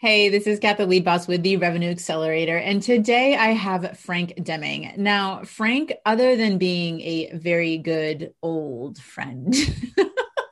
Hey, this is Kathy Lead Boss with the Revenue Accelerator. And today I have Frank Deming. Now, Frank, other than being a very good old friend,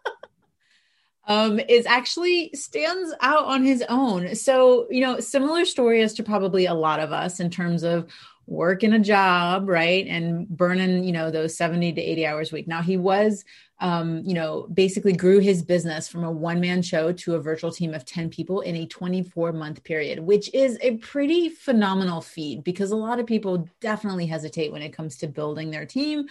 um, is actually stands out on his own. So, you know, similar story as to probably a lot of us in terms of working a job, right? And burning, you know, those 70 to 80 hours a week. Now he was um, you know, basically grew his business from a one man show to a virtual team of 10 people in a 24 month period, which is a pretty phenomenal feat because a lot of people definitely hesitate when it comes to building their team.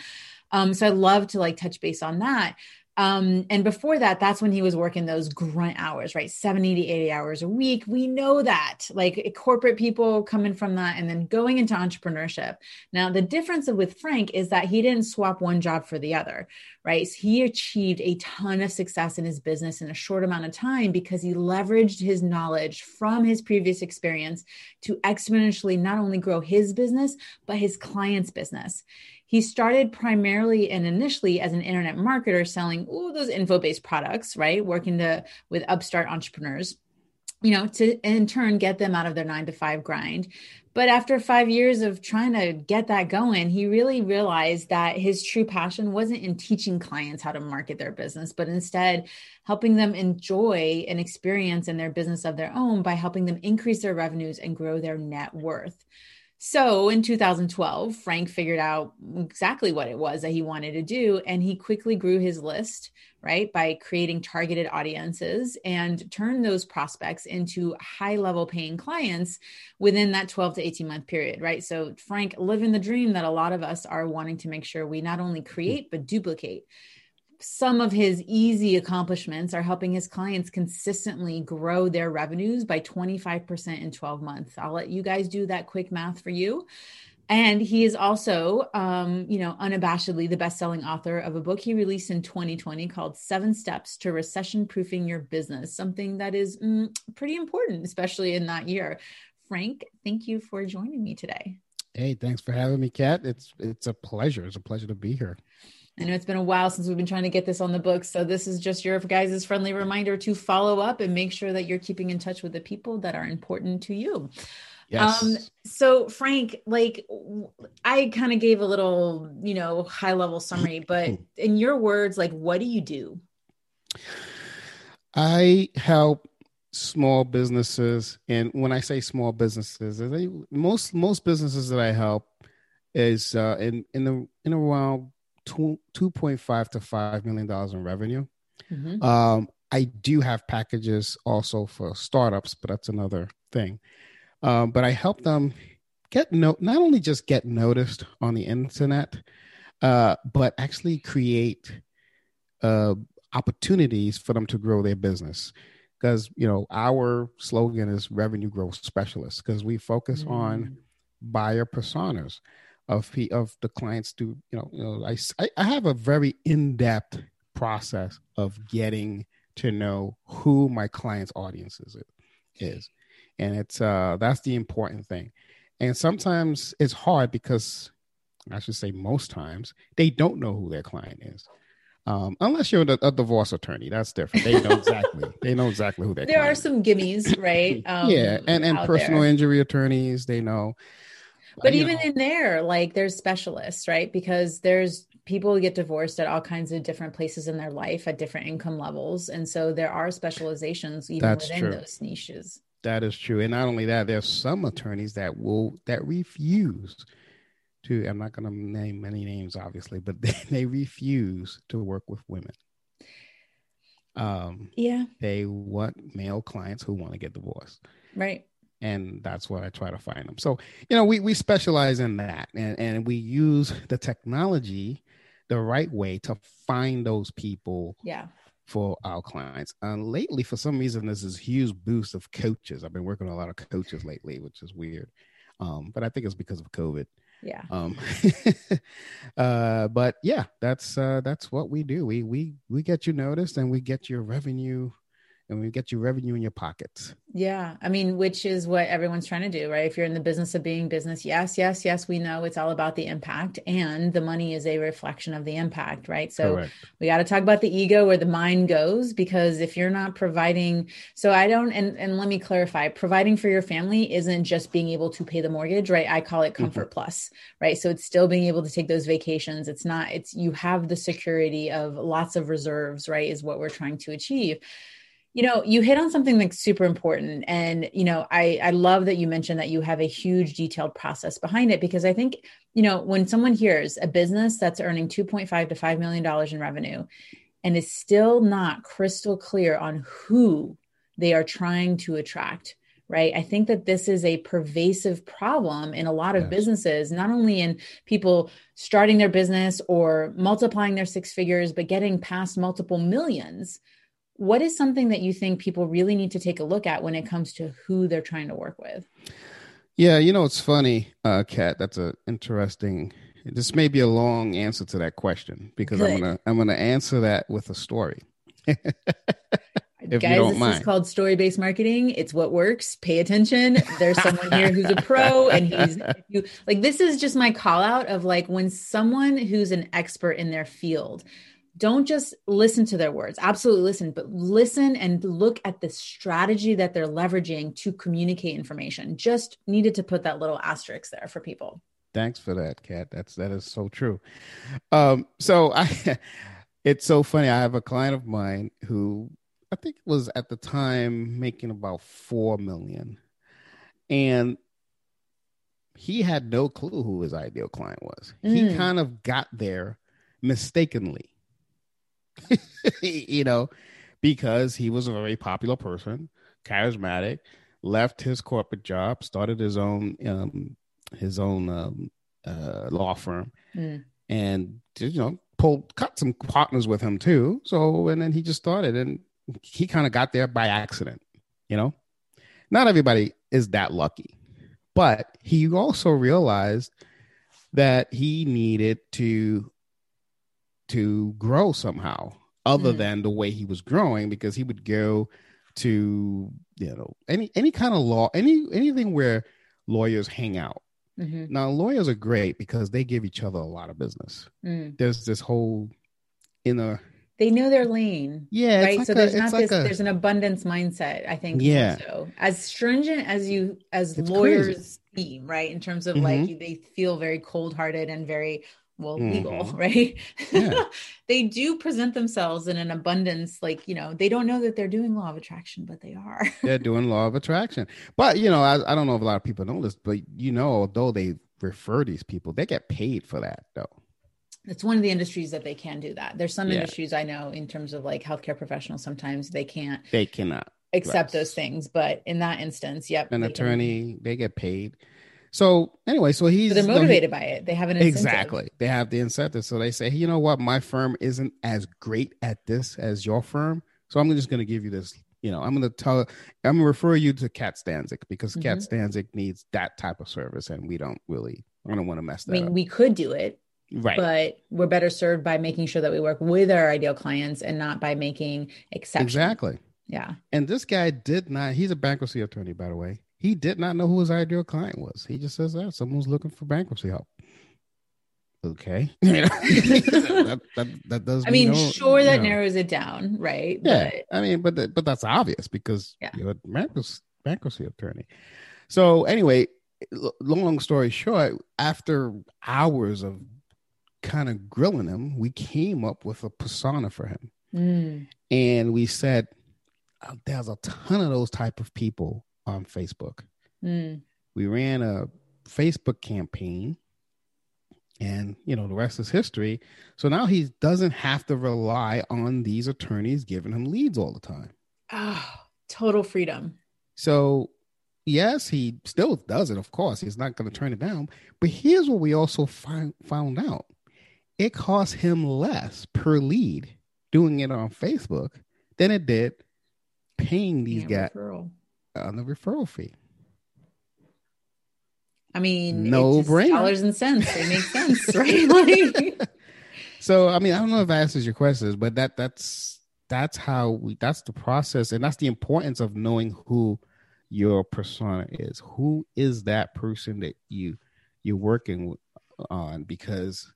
Um, so I'd love to like touch base on that. Um, and before that, that's when he was working those grunt hours, right? 70 to 80 hours a week. We know that, like corporate people coming from that and then going into entrepreneurship. Now, the difference with Frank is that he didn't swap one job for the other, right? So he achieved a ton of success in his business in a short amount of time because he leveraged his knowledge from his previous experience to exponentially not only grow his business, but his client's business. He started primarily and initially as an internet marketer selling those info-based products, right? Working to with upstart entrepreneurs, you know, to in turn get them out of their nine to five grind. But after five years of trying to get that going, he really realized that his true passion wasn't in teaching clients how to market their business, but instead helping them enjoy an experience in their business of their own by helping them increase their revenues and grow their net worth. So in 2012, Frank figured out exactly what it was that he wanted to do. And he quickly grew his list, right, by creating targeted audiences and turned those prospects into high level paying clients within that 12 to 18 month period, right? So Frank living the dream that a lot of us are wanting to make sure we not only hmm. create, but duplicate some of his easy accomplishments are helping his clients consistently grow their revenues by 25% in 12 months. I'll let you guys do that quick math for you. And he is also, um, you know, unabashedly the best-selling author of a book he released in 2020 called Seven Steps to Recession-Proofing Your Business, something that is mm, pretty important, especially in that year. Frank, thank you for joining me today. Hey, thanks for having me, Kat. It's it's a pleasure. It's a pleasure to be here. I know it's been a while since we've been trying to get this on the books. So this is just your guys' friendly reminder to follow up and make sure that you're keeping in touch with the people that are important to you. Yes. Um, so Frank, like I kind of gave a little, you know, high level summary, but in your words, like what do you do? I help small businesses and when I say small businesses, most most businesses that I help is uh, in in the in around two two point five to five million dollars in revenue. Mm-hmm. Um, I do have packages also for startups, but that's another thing. Um, but I help them get no not only just get noticed on the internet, uh, but actually create uh, opportunities for them to grow their business. Because you know our slogan is revenue growth specialist because we focus mm-hmm. on buyer personas of of the clients do you know you know I I have a very in depth process of getting to know who my client's audience is, is. and it's uh that's the important thing and sometimes it's hard because i should say most times they don't know who their client is um, unless you're a, a, divorce attorney, that's different. They know exactly. they know exactly who they. There are some gimmies, right? Um, yeah, and and personal there. injury attorneys, they know but even know. in there like there's specialists right? Because there's people get divorced at all kinds of different places in their life at different income levels. And so there are specializations even That's within true. those niches. That is true. And not only that there's some attorneys that will that refuse to i'm not going to name many names obviously but they, they refuse to work with women. Um yeah. they want male clients who want to get divorced. Right and that's what I try to find them. So, you know, we we specialize in that, and and we use the technology the right way to find those people. Yeah. For our clients, and lately, for some reason, there's this huge boost of coaches. I've been working with a lot of coaches lately, which is weird, um, but I think it's because of COVID. Yeah. Um, uh, but yeah, that's uh, that's what we do. We we we get you noticed, and we get your revenue and we get you revenue in your pockets. Yeah. I mean, which is what everyone's trying to do, right? If you're in the business of being business, yes, yes, yes, we know it's all about the impact and the money is a reflection of the impact, right? So Correct. we got to talk about the ego where the mind goes because if you're not providing, so I don't, and, and let me clarify, providing for your family isn't just being able to pay the mortgage, right? I call it mm-hmm. comfort mm-hmm. plus, right? So it's still being able to take those vacations. It's not, it's, you have the security of lots of reserves, right? Is what we're trying to achieve you know you hit on something that's super important and you know i i love that you mentioned that you have a huge detailed process behind it because i think you know when someone hears a business that's earning 2.5 to 5 million dollars in revenue and is still not crystal clear on who they are trying to attract right i think that this is a pervasive problem in a lot of yes. businesses not only in people starting their business or multiplying their six figures but getting past multiple millions what is something that you think people really need to take a look at when it comes to who they're trying to work with? Yeah, you know, it's funny, uh, Kat. That's an interesting. This may be a long answer to that question because Good. I'm gonna I'm gonna answer that with a story. if Guys, this mind. is called story based marketing. It's what works. Pay attention. There's someone here who's a pro, and he's you, like this is just my call out of like when someone who's an expert in their field don't just listen to their words. Absolutely listen but listen and look at the strategy that they're leveraging to communicate information. Just needed to put that little asterisk there for people. Thanks for that kat. That's that is so true. Um so i it's so funny. I have a client of mine who i think was at the time making about four million. And he had no clue who his ideal client was. Mm. he kind of got there mistakenly you know, because he was a very popular person, charismatic, left his corporate job, started his own um, his own um, uh, law firm, mm. and you know, pulled cut some partners with him too. So, and then he just started, and he kind of got there by accident. You know, not everybody is that lucky, but he also realized that he needed to to grow somehow other mm. than the way he was growing because he would go to you know any any kind of law any anything where lawyers hang out mm-hmm. now lawyers are great because they give each other a lot of business mm. there's this whole inner they know their lane yeah right like so a, there's not this a, there's an abundance mindset i think yeah so as stringent as you as lawyers crazy. seem right in terms of mm-hmm. like they feel very cold-hearted and very well mm-hmm. legal right yeah. they do present themselves in an abundance like you know they don't know that they're doing law of attraction but they are they're doing law of attraction but you know I, I don't know if a lot of people know this but you know although they refer these people they get paid for that though it's one of the industries that they can do that there's some yeah. industries i know in terms of like healthcare professionals sometimes they can't they cannot accept right. those things but in that instance yep an they attorney can. they get paid so anyway, so he's so they're motivated by it. They have an incentive. exactly. They have the incentive. So they say, hey, you know what, my firm isn't as great at this as your firm, so I'm just going to give you this. You know, I'm going to tell, I'm going to refer you to Kat Stanzik because mm-hmm. Kat Stanzik needs that type of service, and we don't really, I don't want to mess that. I mean, up. we could do it, right? But we're better served by making sure that we work with our ideal clients and not by making exceptions. Exactly. Yeah. And this guy did not. He's a bankruptcy attorney, by the way. He did not know who his ideal client was. He just says that someone's looking for bankruptcy help. Okay. that, that, that, does. I mean, no, sure, that know. narrows it down, right? Yeah. But, I mean, but the, but that's obvious because yeah. you're a bankruptcy, bankruptcy attorney. So anyway, long story short, after hours of kind of grilling him, we came up with a persona for him, mm. and we said, oh, "There's a ton of those type of people on Facebook. Mm. We ran a Facebook campaign and you know the rest is history. So now he doesn't have to rely on these attorneys giving him leads all the time. Oh total freedom. So yes he still does it of course. He's not going to turn it down. But here's what we also find, found out. It cost him less per lead doing it on facebook than it did paying these guys on the referral fee. I mean, no brain dollars and cents. They make sense, right? so, I mean, I don't know if that answers your questions, but that that's that's how we that's the process and that's the importance of knowing who your persona is who is that person that you you're working on because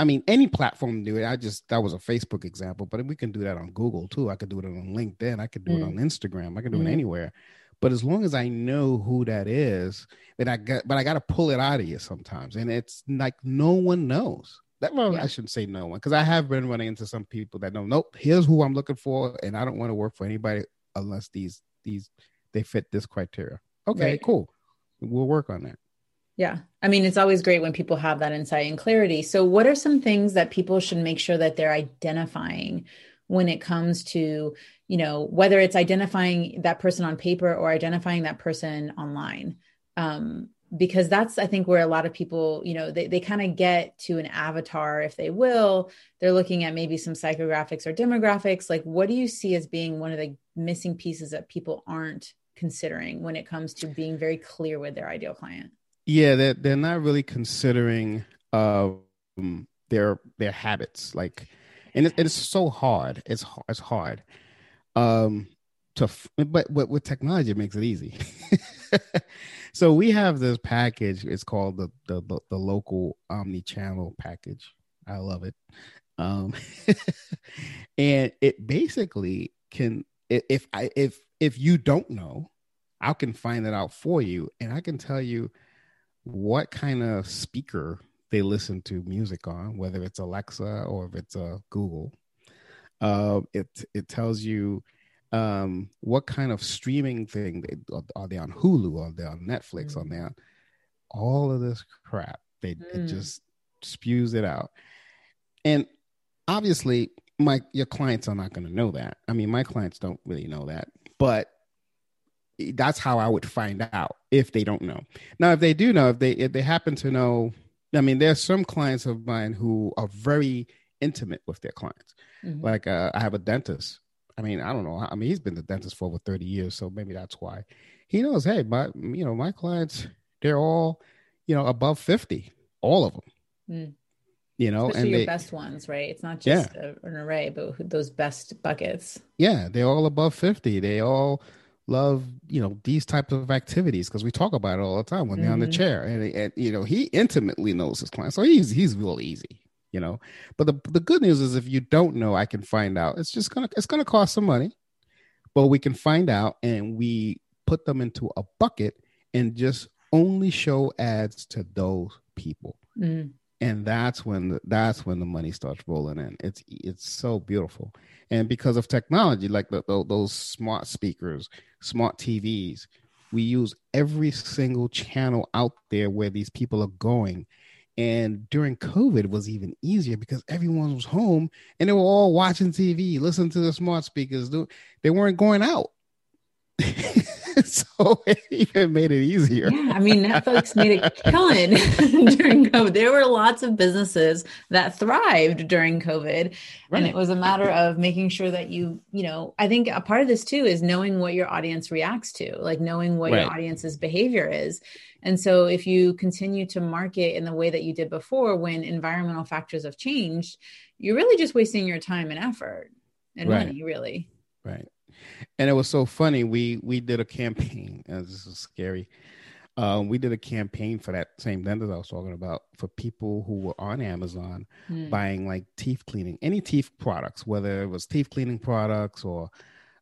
I mean, any platform do it. I just that was a Facebook example, but we can do that on Google too. I could do it on LinkedIn. I could do mm. it on Instagram. I can do mm. it anywhere. But as long as I know who that is, then I got. But I got to pull it out of you sometimes, and it's like no one knows. That well, yeah. I shouldn't say no one because I have been running into some people that know. Nope, here's who I'm looking for, and I don't want to work for anybody unless these these they fit this criteria. Okay, right. cool. We'll work on that. Yeah. I mean, it's always great when people have that insight and clarity. So, what are some things that people should make sure that they're identifying when it comes to, you know, whether it's identifying that person on paper or identifying that person online? Um, because that's, I think, where a lot of people, you know, they, they kind of get to an avatar, if they will. They're looking at maybe some psychographics or demographics. Like, what do you see as being one of the missing pieces that people aren't considering when it comes to being very clear with their ideal client? Yeah they're, they're not really considering um their their habits like and it, it's so hard it's it's hard um to but, but with technology it makes it easy. So we have this package it's called the the, the local omni channel package. I love it. Um and it basically can if i if if you don't know i can find it out for you and i can tell you what kind of speaker they listen to music on, whether it's Alexa or if it's uh, Google. Uh, it it tells you um, what kind of streaming thing they are they on Hulu, are they on Netflix, mm. on there, all of this crap. They mm. it just spews it out, and obviously, my your clients are not going to know that. I mean, my clients don't really know that, but that's how I would find out if they don't know. Now, if they do know, if they if they happen to know, I mean, there's some clients of mine who are very intimate with their clients. Mm-hmm. Like uh, I have a dentist. I mean, I don't know. I mean, he's been the dentist for over 30 years, so maybe that's why he knows. Hey, my you know my clients, they're all you know above 50, all of them. Mm. You know, Especially and your they, best ones, right? It's not just yeah. a, an array, but those best buckets. Yeah, they're all above 50. They all love you know these types of activities because we talk about it all the time when mm-hmm. they're on the mm-hmm. chair and, and, you know he intimately knows his clients so he's he's real easy you know but the the good news is if you don't know i can find out it's just gonna it's gonna cost some money but we can find out and we put them into a bucket and just only show ads to those people mm and that's when the, that's when the money starts rolling in. It's it's so beautiful. And because of technology like the, the, those smart speakers smart tvs we use every single channel out there where these people are going. And during covid was even easier because everyone was home and they were all watching tv listening to the smart speakers. They weren't going out so it even made it easier. Yeah, I mean, Netflix made it killing during COVID. There were lots of businesses that thrived during COVID, right. and it was a matter of making sure that you, you know, I think a part of this too is knowing what your audience reacts to, like knowing what right. your audience's behavior is. And so, if you continue to market in the way that you did before, when environmental factors have changed, you're really just wasting your time and effort and right. money, really. Right and it was so funny. We we did a campaign. And this is scary. Um, we did a campaign for that same dentist I was talking about for people who were on Amazon mm. buying like teeth cleaning, any teeth products, whether it was teeth cleaning products or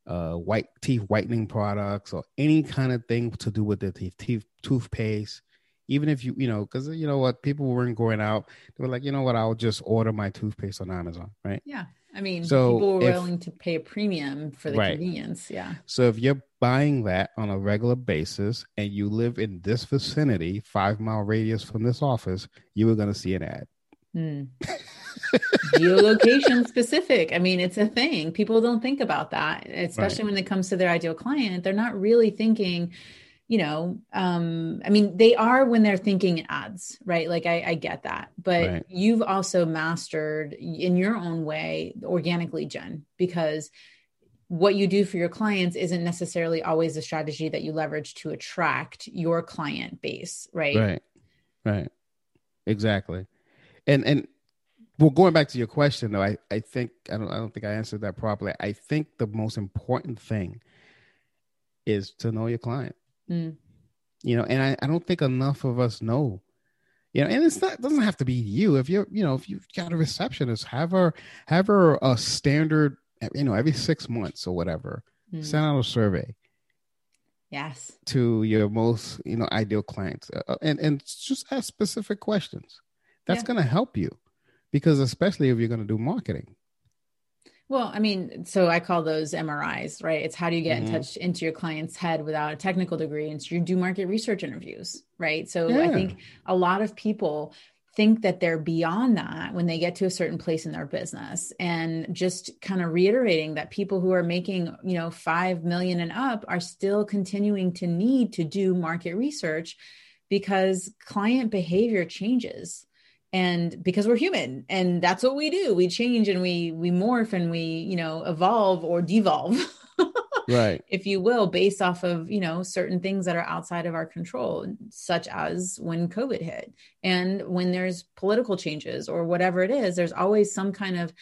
uh, white teeth whitening products or any kind of thing to do with their teeth, teeth toothpaste. Even if you, you know, because you know what, people weren't going out. They were like, you know what, I'll just order my toothpaste on Amazon, right? Yeah. I mean, so people were if, willing to pay a premium for the right. convenience. Yeah. So if you're buying that on a regular basis and you live in this vicinity, five mile radius from this office, you are going to see an ad. Mm. Geolocation specific. I mean, it's a thing. People don't think about that, especially right. when it comes to their ideal client. They're not really thinking, you know um i mean they are when they're thinking ads right like i, I get that but right. you've also mastered in your own way organically jen because what you do for your clients isn't necessarily always a strategy that you leverage to attract your client base right right right exactly and and well, going back to your question though, I, I think I don't I don't think I answered that properly. I think the most important thing is to know your client. Mm. You know, and I, I don't think enough of us know. You know, and it's not it doesn't have to be you. If you're, you know, if you've got a receptionist, have her have her a standard, you know, every six months or whatever. Mm. Send out a survey. Yes. To your most, you know, ideal clients, uh, and and just ask specific questions. That's yeah. going to help you because especially if you're going to do marketing well i mean so i call those mris right it's how do you get mm-hmm. in touch into your client's head without a technical degree and so you do market research interviews right so yeah. i think a lot of people think that they're beyond that when they get to a certain place in their business and just kind of reiterating that people who are making you know 5 million and up are still continuing to need to do market research because client behavior changes and because we're human and that's what we do. We change and we we morph and we you know evolve or devolve right. if you will based off of you know certain things that are outside of our control such as when covid hit and when there's political changes or whatever it is there's always some kind of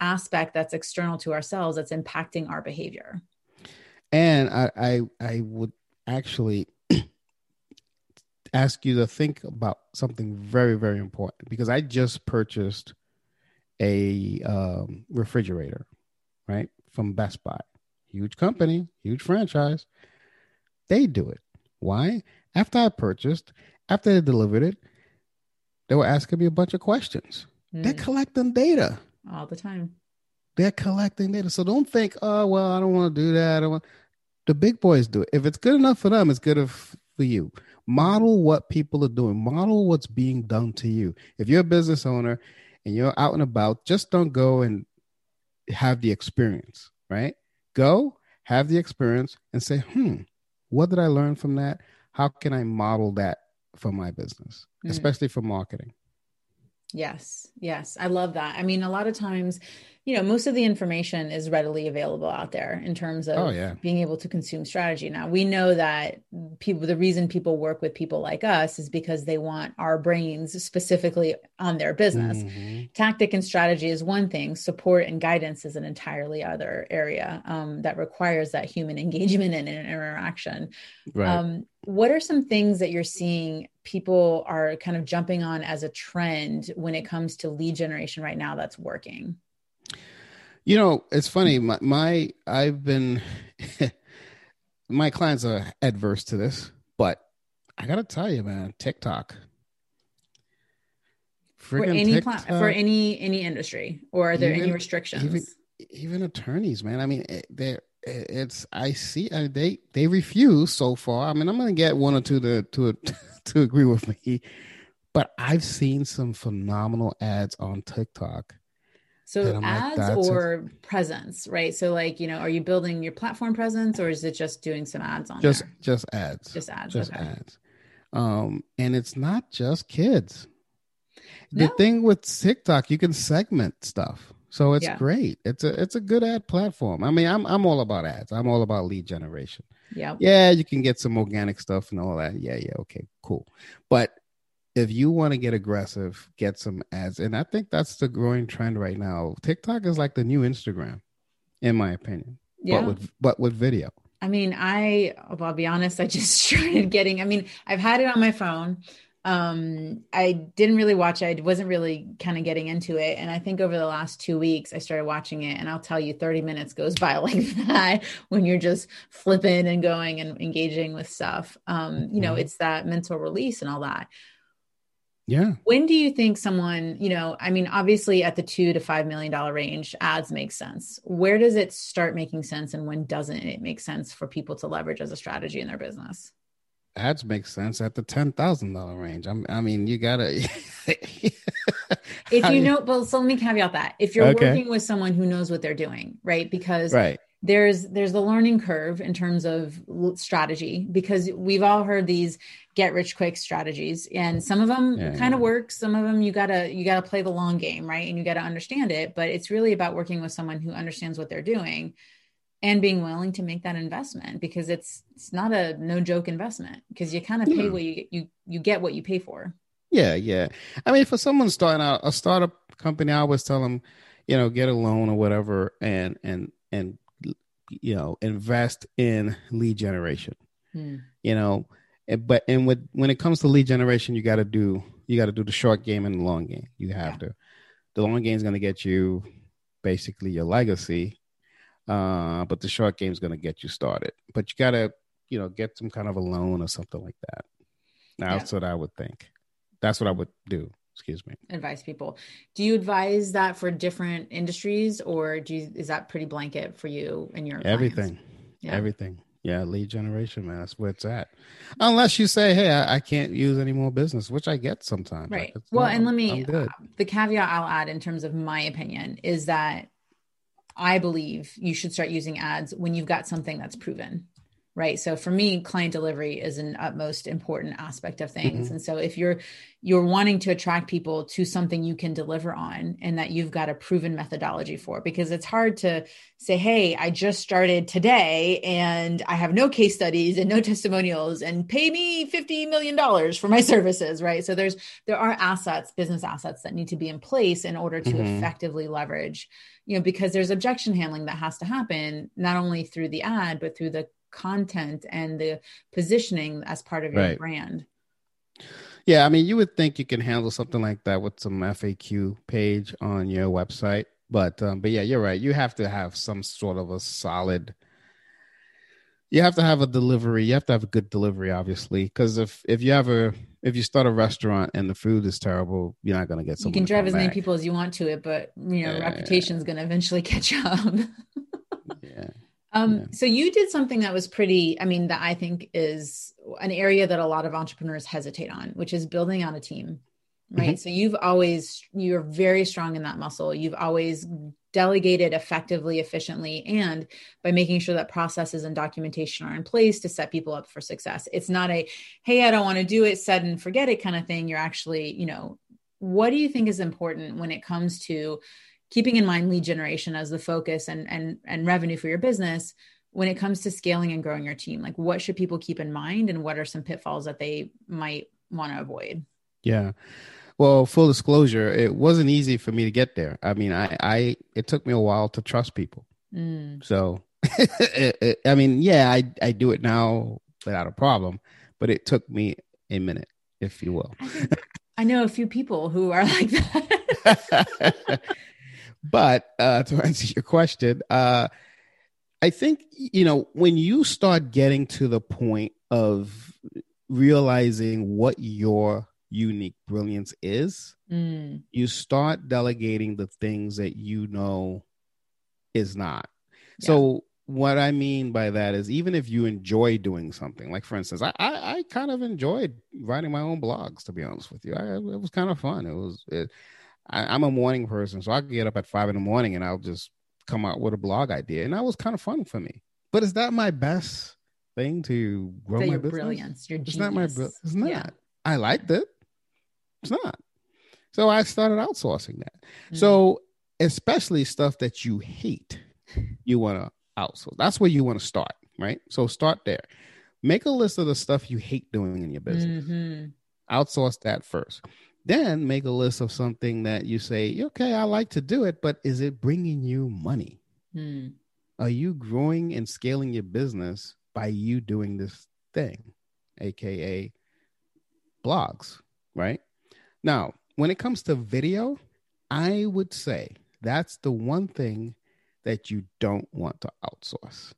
aspect that's external to ourselves that's impacting our behavior. And i i, I would actually ask you to think about something very, very important because I just purchased a um, refrigerator, right, from Best Buy. Huge company, huge franchise. They do it. Why? After I purchased, after they delivered it, they were asking me a bunch of questions. Mm. They're collecting data all the time. They're collecting data. So don't think, oh, well, I don't want to do that. I want The big boys do it. If it's good enough for them, it's good for you model what people are doing. Model what's being done to you. If you're a business owner and you're out and about just don't go and have the experience right? Go have the experience and say hmm what did i learn from that? How can i model that for my business? Mm. especially for marketing yes yes i love that i mean a lot of times you know most of the information is readily available out there in terms of oh, yeah. being able to consume strategy now we know that people the reason people work with people like us is because they want our brains specifically on their business mm-hmm. tactic and strategy is one thing support and guidance is an entirely other area um, that requires that human engagement and interaction right. Um, what are some things that you're seeing people are kind of jumping on as a trend when it comes to lead generation right now that's working you know, it's funny. My, my I've been my clients are adverse to this, but I gotta tell you, man, TikTok. For any TikTok, for any any industry, or are there even, any restrictions? Even, even attorneys, man. I mean, eh, they it's I see they they refuse so far. I mean, I'm gonna get one or two to to to agree with me, but I've seen some phenomenal ads on TikTok so ads like, or a... presence, right? So like, you know, are you building your platform presence or is it just doing some ads on just there? just ads. Just ads. Just okay. ads. Um, and it's not just kids. No. The thing with TikTok, you can segment stuff. So it's yeah. great. It's a it's a good ad platform. I mean, I'm I'm all about ads. I'm all about lead generation. Yeah. Yeah, you can get some organic stuff and all that. Yeah, yeah, okay, cool. But if you want to get aggressive, get some ads. And I think that's the growing trend right now. TikTok is like the new Instagram, in my opinion. Yeah. But with but with video. I mean, I I'll be honest, I just started getting, I mean, I've had it on my phone. Um, I didn't really watch it. I wasn't really kind of getting into it. And I think over the last two weeks, I started watching it. And I'll tell you, 30 minutes goes by like that when you're just flipping and going and engaging with stuff. Um, you know, mm-hmm. it's that mental release and all that. Yeah. When do you think someone, you know, I mean, obviously at the two to five million dollar range, ads make sense. Where does it start making sense and when doesn't it make sense for people to leverage as a strategy in their business? Ads make sense at the ten thousand dollar range. I'm, i mean, you gotta. if you know, well, so let me caveat that. If you're okay. working with someone who knows what they're doing, right? Because right there's there's the learning curve in terms of strategy because we've all heard these get rich quick strategies and some of them yeah, kind of yeah. work some of them you gotta you gotta play the long game right and you gotta understand it but it's really about working with someone who understands what they're doing and being willing to make that investment because it's it's not a no joke investment because you kind of pay what you you you get what you pay for Yeah, yeah. I mean, for someone starting out a startup company, I always tell them, you know, get a loan or whatever, and and and you know, invest in lead generation. Hmm. You know, but and with when it comes to lead generation, you got to do you got to do the short game and the long game. You have yeah. to. The long game is going to get you basically your legacy, uh, but the short game is going to get you started. But you got to you know get some kind of a loan or something like that. That's yeah. what I would think. That's what I would do. Excuse me. Advise people. Do you advise that for different industries, or do you, is that pretty blanket for you and your everything? Yeah. Everything. Yeah, lead generation, man. That's where it's at. Unless you say, "Hey, I, I can't use any more business," which I get sometimes. Right. Like, well, no, and let me uh, the caveat I'll add in terms of my opinion is that I believe you should start using ads when you've got something that's proven right so for me client delivery is an utmost important aspect of things mm-hmm. and so if you're you're wanting to attract people to something you can deliver on and that you've got a proven methodology for because it's hard to say hey i just started today and i have no case studies and no testimonials and pay me 50 million dollars for my services right so there's there are assets business assets that need to be in place in order to mm-hmm. effectively leverage you know because there's objection handling that has to happen not only through the ad but through the content and the positioning as part of your right. brand. Yeah, I mean, you would think you can handle something like that with some FAQ page on your website, but um, but yeah, you're right. You have to have some sort of a solid. You have to have a delivery. You have to have a good delivery, obviously, because if if you have a if you start a restaurant and the food is terrible, you're not going to get. So. You can drive as many people as you want to it, but you know, yeah, reputation is going to eventually catch up. yeah. Um, yeah. So you did something that was pretty, I mean, that I think is an area that a lot of entrepreneurs hesitate on, which is building out a team, right? Mm-hmm. So you've always, you're very strong in that muscle. You've always delegated effectively, efficiently, and by making sure that processes and documentation are in place to set people up for success. It's not a, hey, I don't want to do it, set and forget it kind of thing. You're actually, you know, what do you think is important when it comes to keeping in mind lead generation as the focus and and and revenue for your business when it comes to scaling and growing your team like what should people keep in mind and what are some pitfalls that they might want to avoid yeah well full disclosure it wasn't easy for me to get there. I mean i i it took me a while to trust people. Mm. so it, it, i mean yeah i i do it now without a problem but it took me a minute if you will. I, I know a few people who are like that. But uh, to answer your question, uh, I think you know when you start getting to the point of realizing what your unique brilliance is, mm. you start delegating the things that you know is not. Yeah. So what I mean by that is even if you enjoy doing something, like for instance, I, I, I kind of enjoyed writing my own blogs. To be honest with you, I, it was kind of fun. It was it, I, am a morning person, so I get up at five in the morning and I'll just come out with a blog idea, and that was kind of fun for me. But is that my best thing to grow my business? Brilliance, your genius. It's not my. It's not. Yeah. I liked it. It's not. So I started outsourcing that. Mm-hmm. So especially stuff that you hate, you want to outsource. That's where you want to start, right? So start there. Make a list of the stuff you hate doing in your business. Mm-hmm. Outsource that first. Then make a list of something that you say, okay, I like to do it, but is it bringing you money? Hmm. Are you growing and scaling your business by you doing this thing, aka blogs, right? Now, when it comes to video, I would say that's the one thing that you don't want to outsource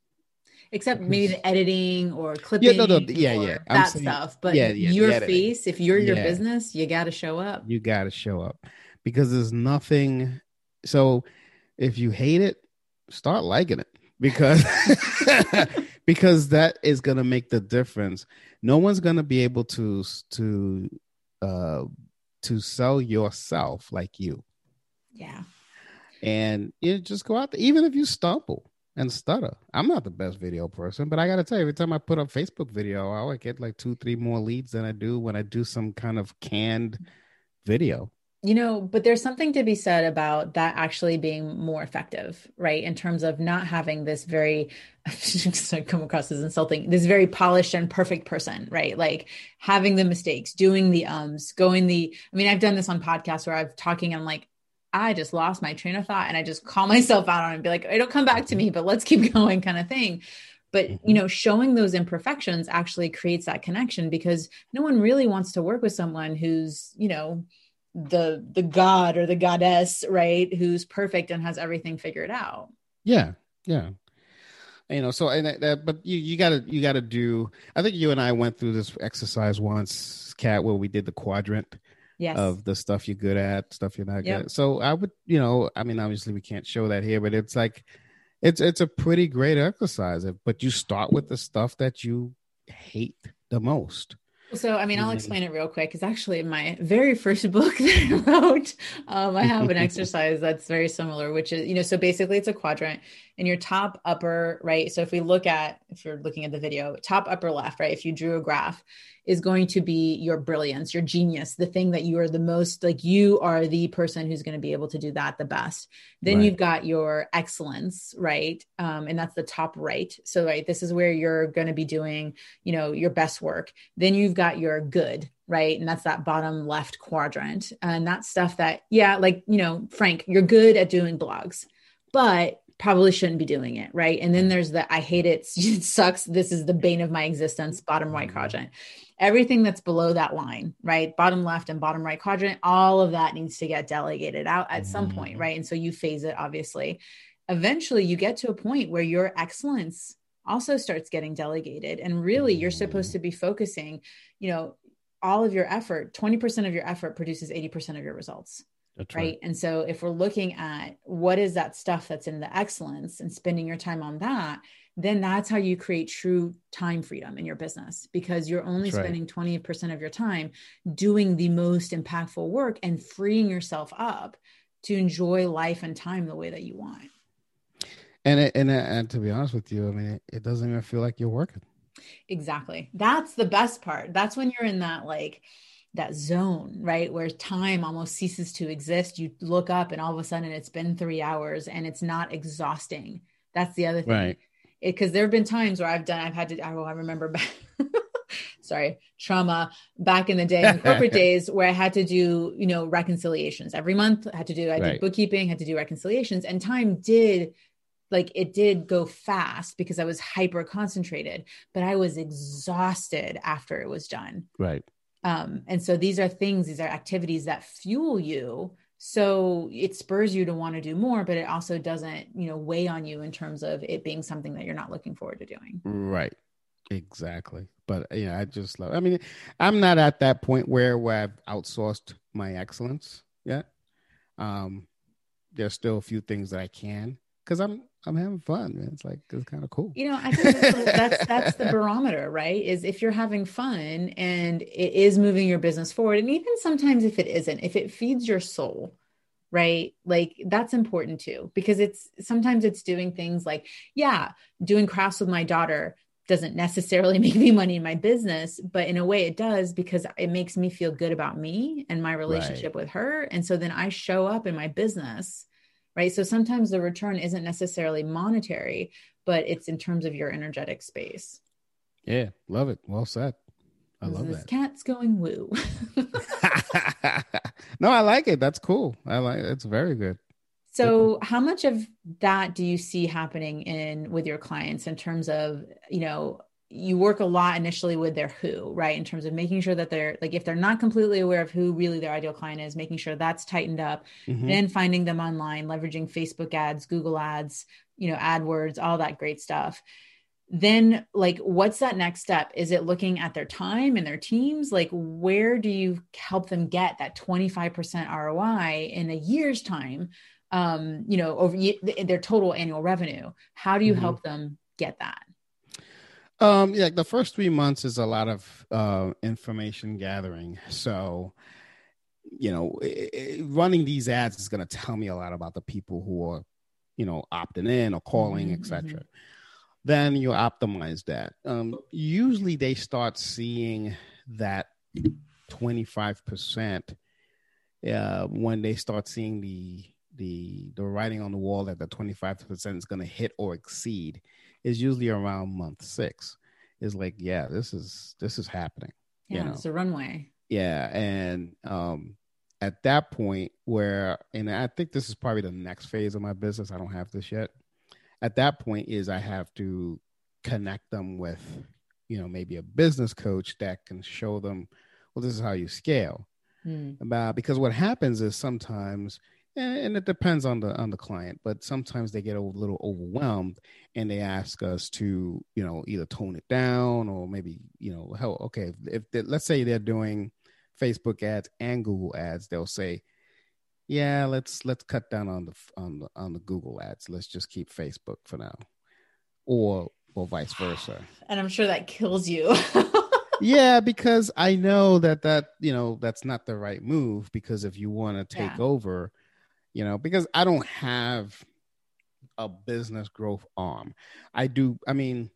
except maybe the editing or clipping. Yeah, no, no, yeah, yeah, that saying, stuff. But yeah, yeah, your face, if you're your yeah. business, you got to show up. You got to show up because there's nothing. So if you hate it, start liking it because because that is going to make the difference. No one's going to be able to to uh to sell yourself like you. Yeah. And you just go out there, even if you stumble and stutter. I'm not the best video person, but I gotta tell you, every time I put up Facebook video, I would get like two, three more leads than I do when I do some kind of canned video. You know, but there's something to be said about that actually being more effective, right? In terms of not having this very, I come across as insulting, this very polished and perfect person, right? Like having the mistakes, doing the ums, going the, I mean, I've done this on podcasts where I'm talking, I'm like, I just lost my train of thought and I just call myself out on it and be like, it'll come back to me, but let's keep going kind of thing but you mm-hmm. know showing those imperfections actually creates that connection because no one really wants to work with someone who's you know the the god or the goddess right who's perfect and has everything figured out yeah yeah you know so and that but you you gotta you gotta do i think you and i went through this exercise once Kat where we did the quadrant yes. of the stuff you're good at stuff you're not yep. good at so i would you know i mean obviously we can't show that here but it's like it's it's a pretty great exercise but you start with the stuff that you hate the most so, I mean, I'll explain it real quick. Because actually, my very first book that I wrote, um, I have an exercise that's very similar, which is, you know, so basically it's a quadrant in your top upper right. So, if we look at, if you're looking at the video, top upper left, right, if you drew a graph, is going to be your brilliance, your genius, the thing that you are the most like you are the person who's going to be able to do that the best. Then right. you've got your excellence, right? Um, and that's the top right. So, right, this is where you're going to be doing, you know, your best work. Then you've got your good, right? And that's that bottom left quadrant. And that's stuff that, yeah, like, you know, Frank, you're good at doing blogs, but probably shouldn't be doing it right and then there's the i hate it it sucks this is the bane of my existence bottom right mm-hmm. quadrant everything that's below that line, right? Bottom left and bottom right quadrant, all of that needs to get delegated out at mm-hmm. some point, right? And so you phase it, obviously. Eventually, you get to a point where your excellence also starts getting delegated. And really, you're supposed to be focusing, you know, all of your effort, 20% of your effort produces 80% of your results. Right? right. And so if we're looking at what is that stuff that's in the excellence and spending your time on that, then that's how you create true time freedom in your business because you're only that's spending right. 20% of your time doing the most impactful work and freeing yourself up to enjoy life and time the way that you want. And it, and and to be honest with you, I mean, it, it doesn't even feel like you're working. Exactly. That's the best part. That's when you're in that like that zone, right? Where time almost ceases to exist. You look up and all of a sudden it's been three hours and it's not exhausting. That's the other thing. Right because there have been times where I've done, I've had to, oh, I remember back, sorry, trauma back in the day, in corporate days, where I had to do, you know, reconciliations every month. I had to do, I right. did bookkeeping, had to do reconciliations, and time did, like, it did go fast because I was hyper concentrated, but I was exhausted after it was done. Right. Um, and so these are things, these are activities that fuel you. So it spurs you to want to do more but it also doesn't you know weigh on you in terms of it being something that you're not looking forward to doing. Right. Exactly. But yeah i just love i mean i'm not at that point where where i've outsourced my excellence yet. Um there's still a few things that i can because i'm I'm having fun, man. It's like it's kind of cool. You know, I think that's that's the barometer, right? Is if you're having fun and it is moving your business forward, and even sometimes if it isn't, if it feeds your soul, right? Like that's important too, because it's sometimes it's doing things like, yeah, doing crafts with my daughter doesn't necessarily make me money in my business, but in a way it does because it makes me feel good about me and my relationship right. with her. And so then I show up in my business right? So sometimes the return isn't necessarily monetary, but it's in terms of your energetic space. Yeah, love it. Well said. I love this that. Kat's going woo. no, I like it. That's cool. I like it. It's very good. So, how much of that do you see happening in with your clients in terms of, you know, you work a lot initially with their who, right? In terms of making sure that they're like, if they're not completely aware of who really their ideal client is, making sure that's tightened up, mm-hmm. then finding them online, leveraging Facebook ads, Google ads, you know, AdWords, all that great stuff. Then, like, what's that next step? Is it looking at their time and their teams? Like, where do you help them get that 25% ROI in a year's time? Um, you know, over their total annual revenue. How do you mm-hmm. help them get that? Um, yeah, the first three months is a lot of uh, information gathering. So, you know, it, it, running these ads is going to tell me a lot about the people who are, you know, opting in or calling, mm-hmm. etc. Mm-hmm. Then you optimize that. Um, usually, they start seeing that twenty five percent uh, when they start seeing the the the writing on the wall that the 25% is going to hit or exceed is usually around month six is like yeah this is this is happening yeah you know? it's a runway yeah and um at that point where and i think this is probably the next phase of my business i don't have this yet at that point is i have to connect them with you know maybe a business coach that can show them well this is how you scale mm. about because what happens is sometimes and it depends on the on the client but sometimes they get a little overwhelmed and they ask us to you know either tone it down or maybe you know hell okay if they, let's say they're doing facebook ads and google ads they'll say yeah let's let's cut down on the on the on the google ads. Let's just keep facebook for now. Or or vice versa. And i'm sure that kills you. Yeah because i know that that you know that's not the right move because if you want to take yeah. over you know, because I don't have a business growth arm. I do, I mean,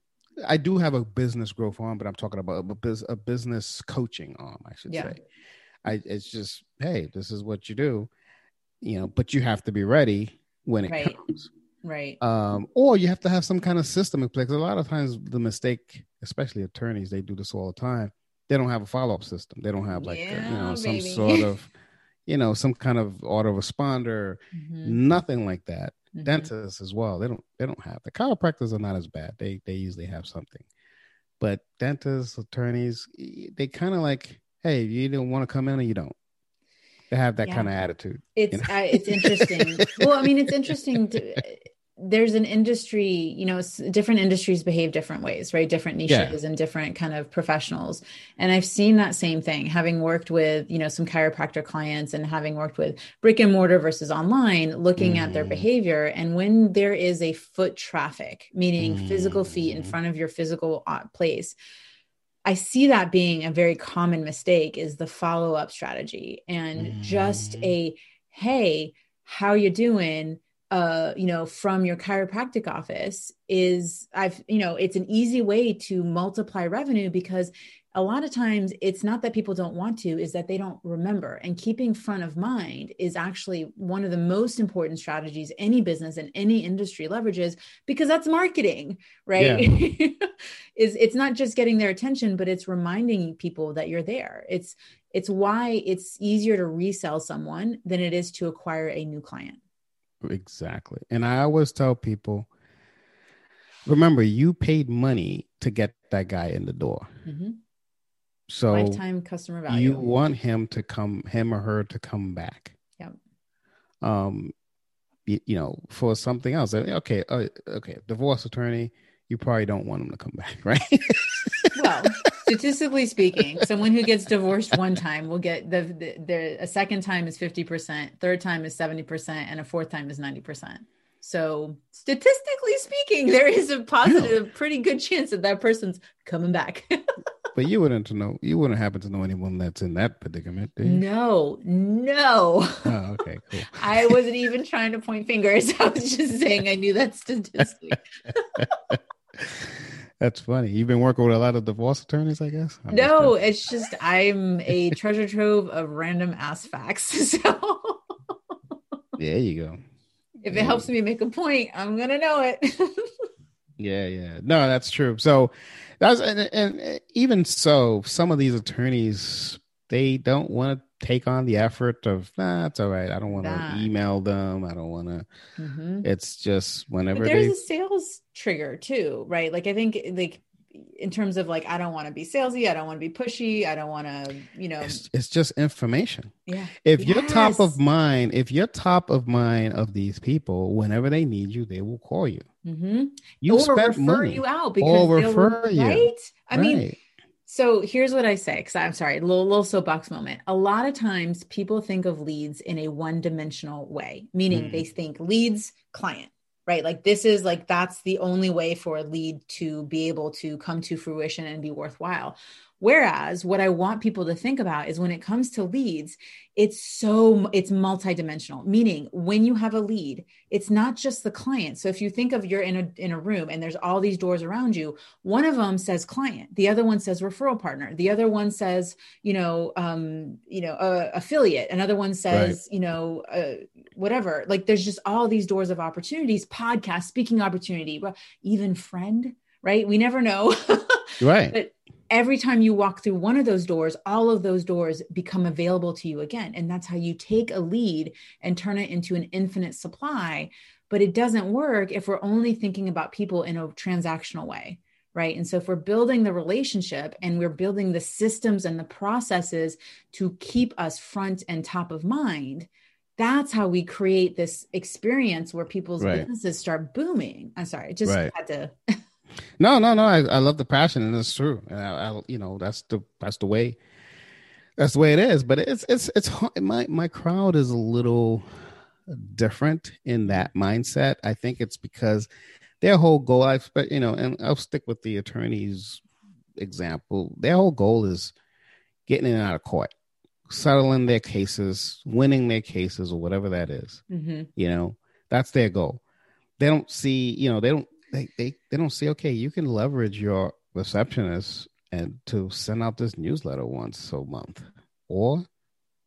I do have a business growth arm, but I'm talking about a, a business coaching arm, I should yeah. say. I, it's just, hey, this is what you do, you know, but you have to be ready when it right. comes. Right. Um, or you have to have some kind of system in place. A lot of times the mistake, especially attorneys, they do this all the time. They don't have a follow-up system. They don't have like, yeah, a, you know, some sort of you know, some kind of autoresponder, mm-hmm. nothing like that. Mm-hmm. Dentists as well. They don't they don't have the chiropractors are not as bad. They they usually have something. But dentists, attorneys, they kind of like, hey, you don't want to come in or you don't. They have that yeah. kind of attitude. It's you know? uh, it's interesting. well, I mean, it's interesting to there's an industry you know different industries behave different ways right different niches yeah. and different kind of professionals and i've seen that same thing having worked with you know some chiropractor clients and having worked with brick and mortar versus online looking mm. at their mm. behavior and when there is a foot traffic meaning mm. physical feet in mm. front of your physical uh, place I see that being a very common mistake is the follow up strategy and mm. just a hey, how you doing? Uh, you know, from your chiropractic office is I've, you know, it's an easy way to multiply revenue because a lot of times it's not that people don't want to, is that they don't remember. And keeping front of mind is actually one of the most important strategies any business and any industry leverages because that's marketing, right? Yeah. is it's not just getting their attention, but it's reminding people that you're there. It's it's why it's easier to resell someone than it is to acquire a new client. Exactly. And I always tell people remember, you paid money to get that guy in the door. Mm-hmm. So lifetime customer value. You want him to come, him or her to come back. Yep. Um, you, you know, for something else. Okay, uh, okay, divorce attorney. You probably don't want them to come back, right? well, statistically speaking, someone who gets divorced one time will get the, the, the a second time is 50%, third time is 70%, and a fourth time is 90%. So statistically speaking, there is a positive, pretty good chance that that person's coming back. but you wouldn't know. You wouldn't happen to know anyone that's in that predicament, No, no. Oh, okay, cool. I wasn't even trying to point fingers. I was just saying I knew that statistic. That's funny. You've been working with a lot of divorce attorneys, I guess. I'm no, it's just I'm a treasure trove of random ass facts. So there you go. If it helps me make a point, I'm gonna know it. yeah, yeah. No, that's true. So that's and, and even so, some of these attorneys they don't want to take on the effort of nah, it's all right. I don't want to email them. I don't want to. Mm-hmm. It's just whenever but there's they... a sales trigger too, right? Like I think like in terms of like I don't want to be salesy, I don't want to be pushy, I don't want to, you know. It's, it's, just information. Yeah. If yes. you're top of mind, if you're top of mind of these people, whenever they need you, they will call you. Mm-hmm. You or spend refer money, you out because or refer you. Right. I right. mean so here's what I say, because I'm sorry, little, little soapbox moment. A lot of times people think of leads in a one dimensional way, meaning mm. they think leads, client. right? Like this is like that's the only way for a lead to be able to come to fruition and be worthwhile. Whereas what I want people to think about is when it comes to leads, it's so it's multidimensional. Meaning when you have a lead, it's not just the client. So if you think of you're in a in a room and there's all these doors around you, one of them says client, the other one says referral partner, the other one says you know um, you know uh, affiliate, another one says right. you know uh, whatever. Like there's just all these doors of opportunities, podcast, speaking opportunity, even friend. Right? We never know. right. But every time you walk through one of those doors, all of those doors become available to you again. And that's how you take a lead and turn it into an infinite supply. But it doesn't work if we're only thinking about people in a transactional way. Right. And so, if we're building the relationship and we're building the systems and the processes to keep us front and top of mind, that's how we create this experience where people's right. businesses start booming. I'm sorry, I just right. had to No, no, no. I, I love the passion, and it's true. And I, I, you know, that's the that's the way that's the way it is. But it's it's it's my my crowd is a little different in that mindset. I think it's because their whole goal, I expect, you know, and I'll stick with the attorneys example. Their whole goal is getting in and out of court, settling their cases, winning their cases, or whatever that is. Mm-hmm. You know, that's their goal. They don't see, you know, they don't they they they don't see okay you can leverage your receptionist and to send out this newsletter once a month or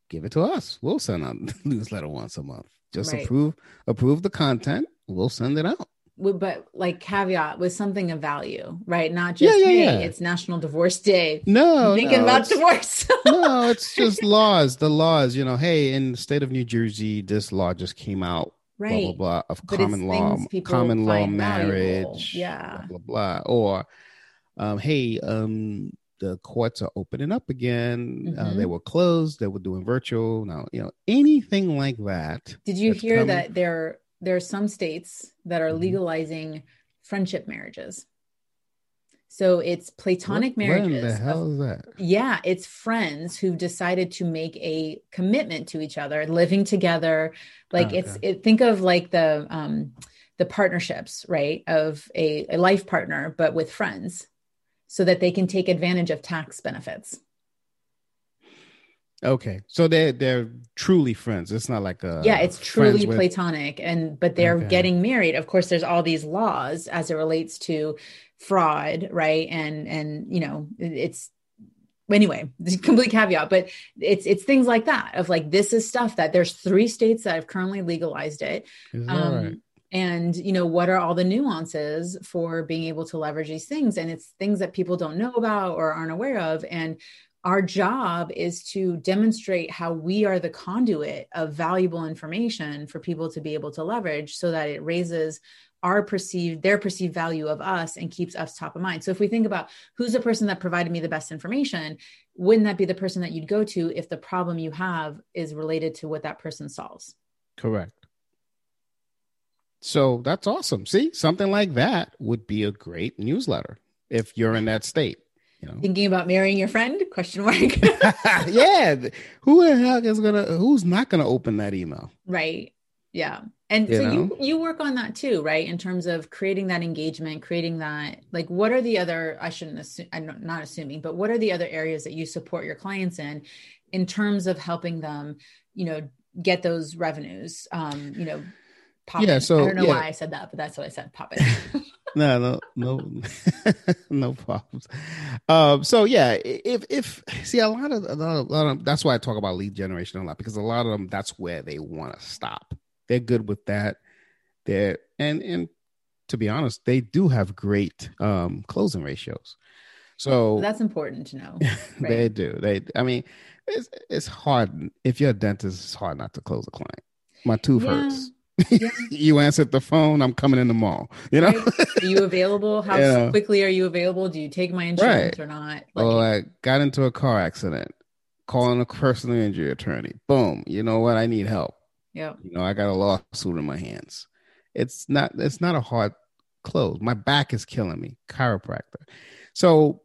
give it to us we'll send out the newsletter once a month just right. approve approve the content we'll send it out but like caveat with something of value, right? Not just yeah, yeah, hey, yeah. it's National Divorce Day. No, I'm thinking no, about divorce. no, it's just laws. The laws, you know. Hey, in the state of New Jersey, this law just came out right. blah blah blah of but common law, common law marriage, yeah, blah blah blah. Or, um, hey, um, the courts are opening up again. Mm-hmm. Uh, they mm-hmm. were closed. They were doing virtual now. You know, anything like that. Did you hear coming... that there there are some states that are mm-hmm. legalizing friendship marriages? So it's platonic what, marriages. What the hell is that? Yeah, it's friends who've decided to make a commitment to each other, living together. Like okay. it's it, think of like the um the partnerships, right? Of a, a life partner, but with friends, so that they can take advantage of tax benefits. Okay, so they're they're truly friends. It's not like a yeah, it's truly with... platonic, and but they're okay. getting married. Of course, there's all these laws as it relates to fraud right? And and you know it's anyway complete caveat but it's it's things like that of like this is stuff that there's three states that have currently legalized it um, right? and you know what are all the nuances for being able to leverage these things? And it's things that people don't know about or aren't aware of. And our job is to demonstrate how we are the conduit of valuable information for people to be able to leverage so that it raises our perceived their perceived value of us and keeps us top of mind. So if we think about who's the person that provided me the best information wouldn't that be the person that you'd go to if the problem you have is related to what that person solves? Correct. So that's awesome. See something like that would be a great newsletter if you're in that state you know? Thinking about marrying your friend? Question mark. Yeah. Who the heck is gonna who's not gonna open that email? Right yeah. And you so you you work on that too right? In terms of creating that engagement creating that like what are the other i shouldn't assume i'm not assuming but what are the other areas that you support your clients in in terms of helping them you know get those revenues um you know pop yeah so i don't know yeah. why i said that but that's what i said pop it no no no no problems. Um so yeah if if see a lot of a lot of, a lot of that's why i talk about lead generation a lot because a lot of them that's where they want to stop they're good with that. They're and and to be honest, they do have great um, closing ratios. So that's important to know. Right? they do. They. I mean, it's it's hard if you're a dentist. It's hard not to close a client. My tooth yeah. hurts. Yeah. you answered the phone. I'm coming in the mall. You know, right. are you available? How yeah. quickly are you available? Do you take my insurance right. or not? Like, well, I got into a car accident. Calling a personal injury attorney. Boom. You know what? I need help. Yeah. You know, I got a lawsuit in my hands. It's not it's not a hard close. My back is killing me. Chiropractor. So,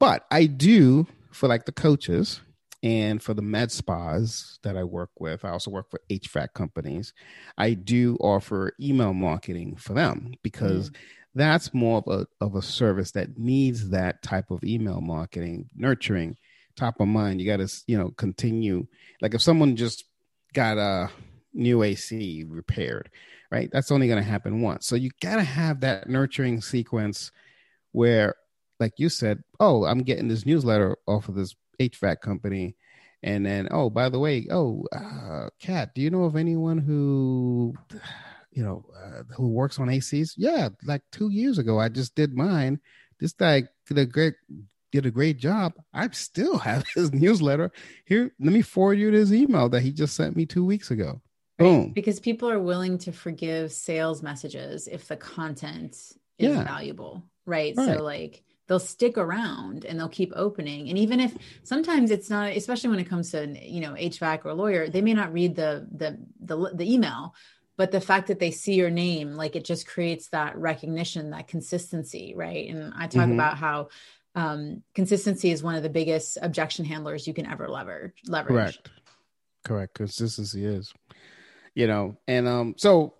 but I do for like the coaches, and for the med spas that I work with, I also work for HVAC companies. I do offer email marketing for them because mm. that's more of a of a service that needs that type of email marketing, nurturing, top of mind. You got to you know continue. Like if someone just got a new AC repaired, right? That's only going to happen once. So you got to have that nurturing sequence where, like you said, oh, I'm getting this newsletter off of this HVAC company. And then, oh, by the way, oh, uh, do you know of anyone who, you know, uh, who works on ACs? Yeah, like two years ago, I just did mine. This guy did a great did a great job. I still have his newsletter here. Let me forward you this email that he just sent me two weeks ago. Boom. Because people are willing to forgive sales messages if the content is yeah. valuable, right? right? So like they'll stick around and they'll keep opening. And even if sometimes it's not, especially when it comes to you know HVAC or lawyer, they may not read the the the, the email, but the fact that they see your name, like it just creates that recognition, that consistency, right? And I talk mm-hmm. about how um, consistency is one of the biggest objection handlers you can ever lever leverage. Correct. Correct. Consistency is you know and um so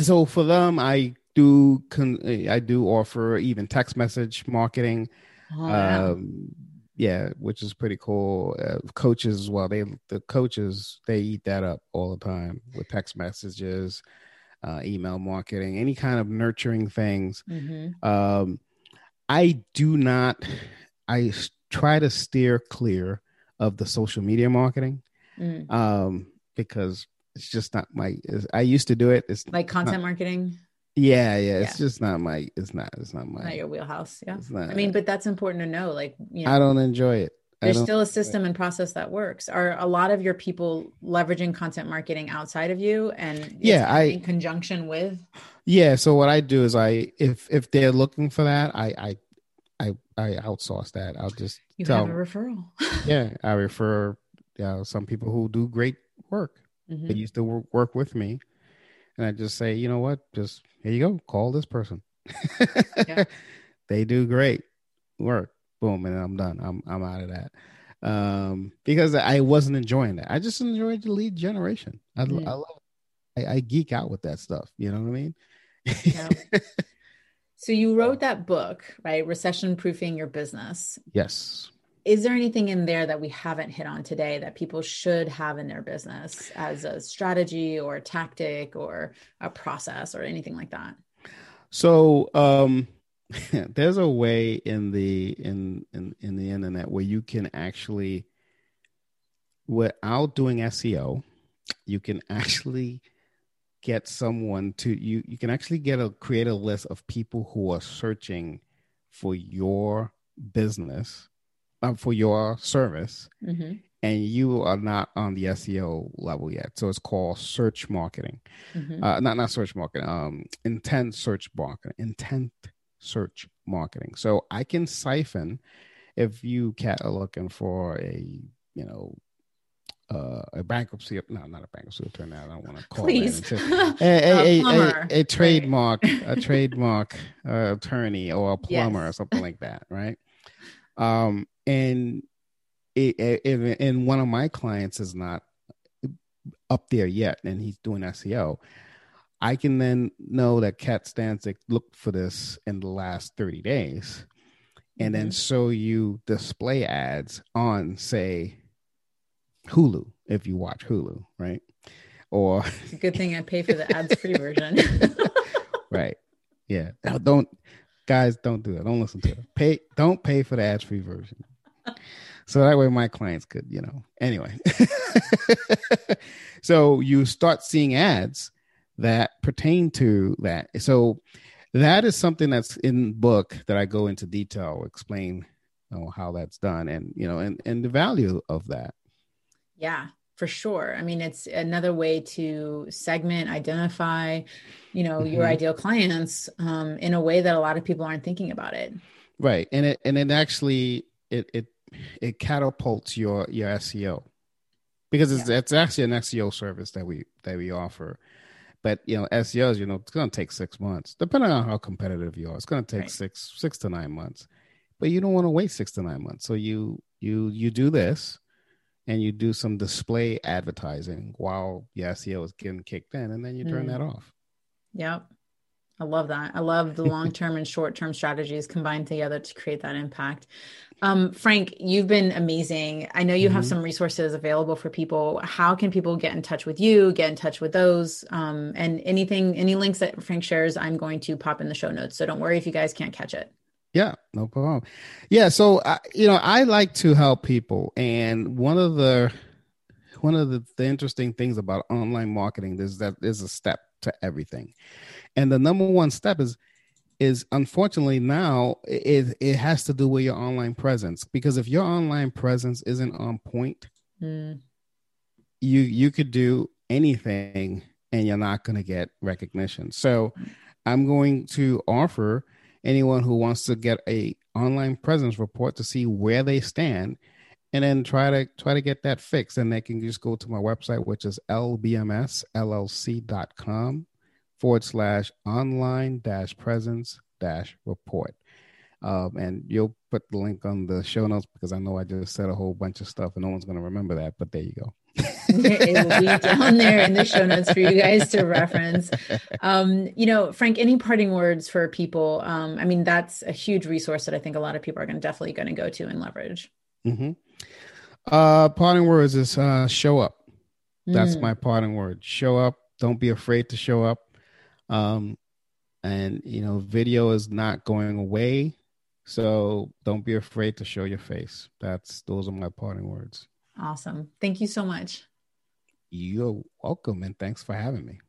so for them i do con- i do offer even text message marketing oh, wow. um yeah which is pretty cool uh, coaches as well they the coaches they eat that up all the time with text messages uh, email marketing any kind of nurturing things mm-hmm. um i do not i try to steer clear of the social media marketing mm. um because it's just not my i used to do it. It's like content not, marketing? Yeah, yeah it's just not my it's not it's not my not your wheelhouse yeah. not, i mean but that's important to know like you know, i don't enjoy it. There's still a system and process that works. Are a lot of your people leveraging content marketing outside of you and yeah i in conjunction with? Yeah so what i do is i if if they're looking for that i i i, I outsource that. I'll just you tell, have a referral. Yeah i refer yeah some people who do great work Mm-hmm. They used to work, work with me. And I just say, you know what? Just here you go. Call this person. yeah. They do great work. Boom. And I'm done. I'm I'm out of that. Um, because I wasn't enjoying that. I just enjoyed the lead generation. I, mm-hmm. I love I, I, geek out with that stuff. You know what I mean? yeah. So you wrote that book, right? Recession proofing your business. Yes is there anything in there that we haven't hit on today that people should have in their business as a strategy or a tactic or a process or anything like that? So um there's a way in the in, in in the internet where you can actually without doing seo you can actually get someone to you you can actually get a create a list of people who are searching for your business uh, for your service mm-hmm. and you are not on the SEO level yet. So it's called search marketing. Mm-hmm. Uh, not not search marketing. Um, intent search marketing. Intent search marketing. So I can siphon if you Kat are looking for a you know uh, a bankruptcy, no, not a bankruptcy attorney. I don't want to call Please. it a, a, a, a, a, trademark, a trademark uh, attorney or a plumber yes. or something like that, right? Um, and it, it, and one of my clients is not up there yet, and he's doing SEO. I can then know that Kat Stancic looked for this in the last 30 days and then mm-hmm. show you display ads on, say, Hulu, if you watch Hulu, right? Or good thing I pay for the ads free version. right. Yeah. Now don't guys don't do that. Don't listen to it. Pay don't pay for the ads free version so that way my clients could, you know, anyway. so you start seeing ads that pertain to that. So that is something that's in book that I go into detail, explain you know, how that's done and, you know, and, and the value of that. Yeah, for sure. I mean, it's another way to segment, identify, you know, mm-hmm. your ideal clients um, in a way that a lot of people aren't thinking about it. Right. And it, and it actually, it, it it catapults your your SEO because it's yeah. it's actually an SEO service that we that we offer. But you know, SEOs, you know, it's going to take six months, depending on how competitive you are. It's going to take right. six six to nine months, but you don't want to wait six to nine months. So you you you do this, and you do some display advertising while the SEO is getting kicked in, and then you turn mm. that off. Yep. I love that. I love the long term and short term strategies combined together to create that impact. Um, Frank, you've been amazing. I know you mm-hmm. have some resources available for people. How can people get in touch with you, get in touch with those? Um, and anything, any links that Frank shares, I'm going to pop in the show notes. So don't worry if you guys can't catch it. Yeah, no problem. Yeah, so uh, you know, I like to help people, and one of the one of the, the interesting things about online marketing is that there's a step to everything, and the number one step is is unfortunately now it it has to do with your online presence because if your online presence isn't on point, mm. you you could do anything and you're not going to get recognition. So, I'm going to offer anyone who wants to get a online presence report to see where they stand and then try to try to get that fixed and they can just go to my website which is lbmsllc.com forward slash online dash presence dash report um, and you'll put the link on the show notes because i know i just said a whole bunch of stuff and no one's going to remember that but there you go it will be down there in the show notes for you guys to reference. Um, you know, Frank, any parting words for people? Um, I mean, that's a huge resource that I think a lot of people are going to definitely going to go to and leverage. Mm-hmm. Uh, parting words is uh, show up. That's mm. my parting word. Show up. Don't be afraid to show up. Um, and you know, video is not going away, so don't be afraid to show your face. That's those are my parting words. Awesome. Thank you so much. You're welcome, and thanks for having me.